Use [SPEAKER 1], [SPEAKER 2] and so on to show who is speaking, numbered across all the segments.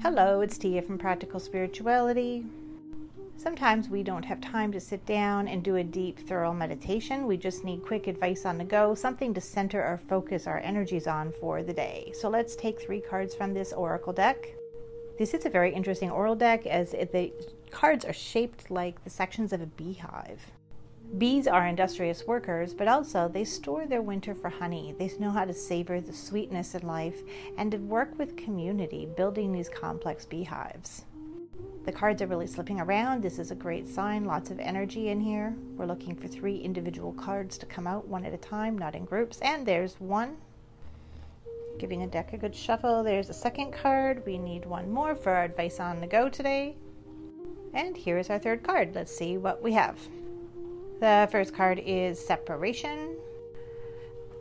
[SPEAKER 1] Hello, it's Tia from Practical Spirituality. Sometimes we don't have time to sit down and do a deep, thorough meditation. We just need quick advice on the go, something to center or focus our energies on for the day. So let's take three cards from this oracle deck. This is a very interesting oracle deck as the cards are shaped like the sections of a beehive. Bees are industrious workers, but also they store their winter for honey. They know how to savor the sweetness in life and to work with community, building these complex beehives. The cards are really slipping around. This is a great sign, lots of energy in here. We're looking for three individual cards to come out one at a time, not in groups. And there's one. Giving a deck a good shuffle. There's a second card. We need one more for our advice on the go today. And here's our third card. Let's see what we have. The first card is Separation.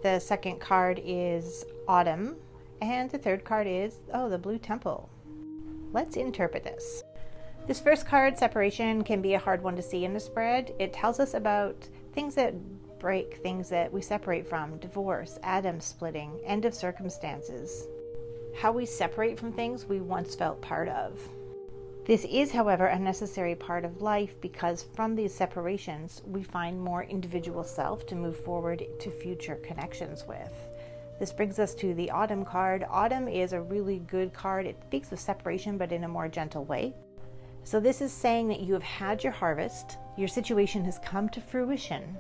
[SPEAKER 1] The second card is Autumn. And the third card is, oh, the Blue Temple. Let's interpret this. This first card, Separation, can be a hard one to see in the spread. It tells us about things that break, things that we separate from, divorce, atom splitting, end of circumstances, how we separate from things we once felt part of. This is, however, a necessary part of life because from these separations we find more individual self to move forward to future connections with. This brings us to the Autumn card. Autumn is a really good card. It speaks of separation but in a more gentle way. So, this is saying that you have had your harvest, your situation has come to fruition.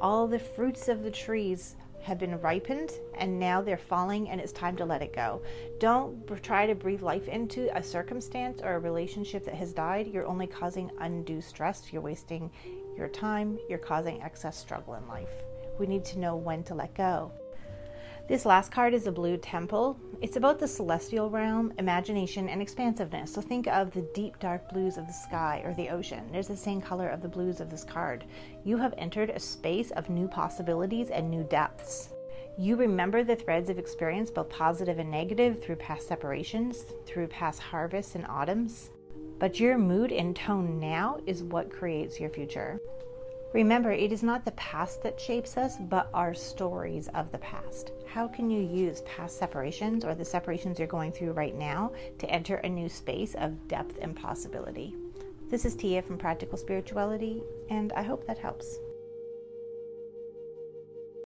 [SPEAKER 1] All the fruits of the trees have been ripened and now they're falling and it's time to let it go. Don't try to breathe life into a circumstance or a relationship that has died. You're only causing undue stress. You're wasting your time. You're causing excess struggle in life. We need to know when to let go. This last card is a Blue Temple. It's about the celestial realm, imagination, and expansiveness. So think of the deep dark blues of the sky or the ocean. There's the same color of the blues of this card. You have entered a space of new possibilities and new depths. You remember the threads of experience, both positive and negative, through past separations, through past harvests and autumns. But your mood and tone now is what creates your future. Remember, it is not the past that shapes us, but our stories of the past. How can you use past separations or the separations you're going through right now to enter a new space of depth and possibility? This is Tia from Practical Spirituality, and I hope that helps.